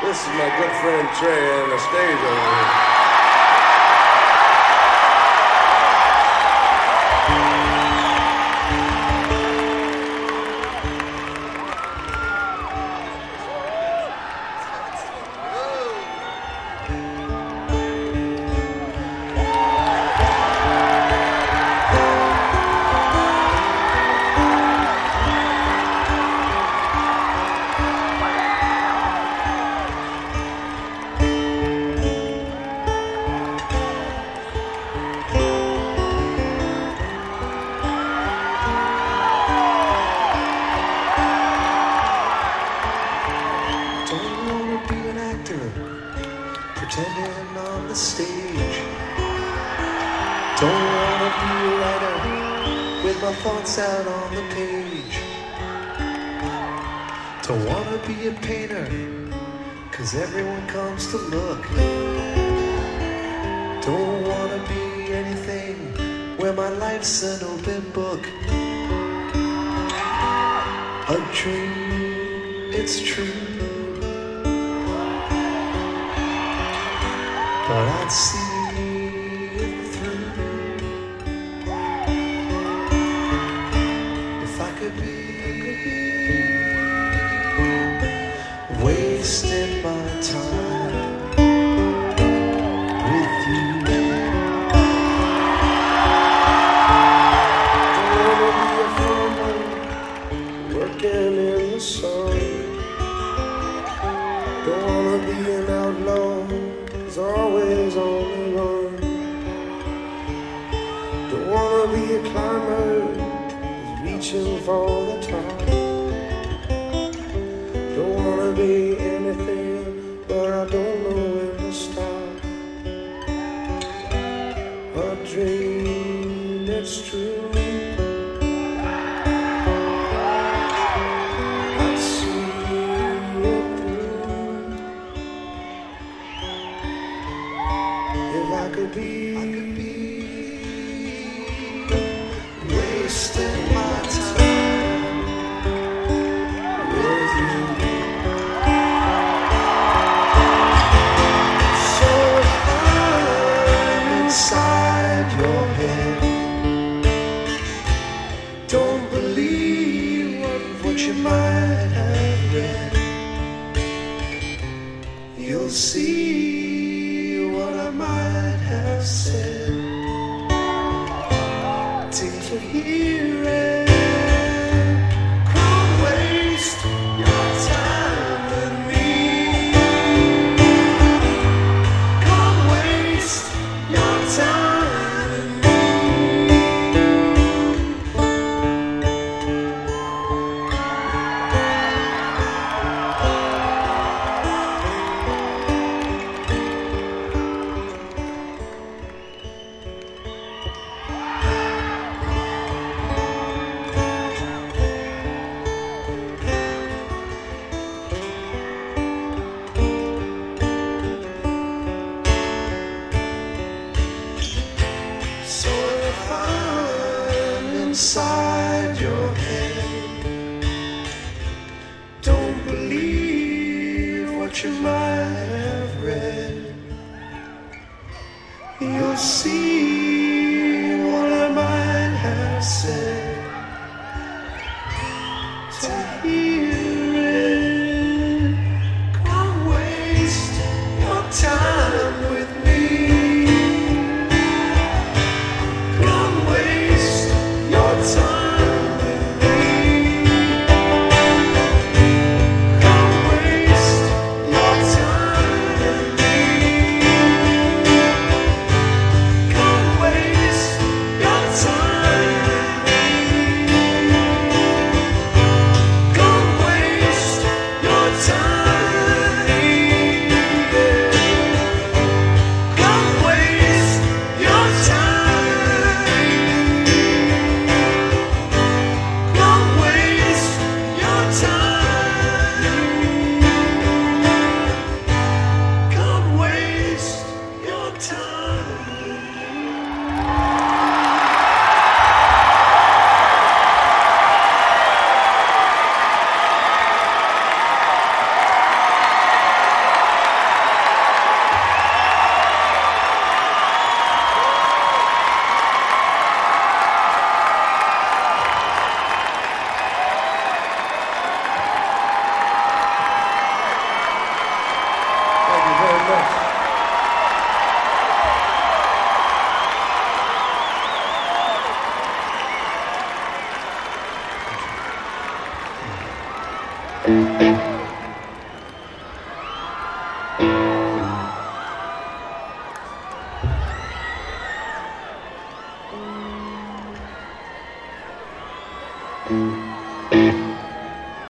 This is my good friend Trey on the stage over here. on the stage. Don't wanna be a writer with my thoughts out on the page. Don't wanna be a painter, cause everyone comes to look. Don't wanna be anything where my life's an open book. A dream, it's true. but I'd see it through if I could be wasting my time. for the time, Don't wanna be anything, but I don't know where to start. A dream that's true. I see it through. If be, I could be wasted. that you might have read, you'll see what I might have said. Take it hear? inside your head. Don't believe what you might have read. You'll see what I might have said to hear. Oh!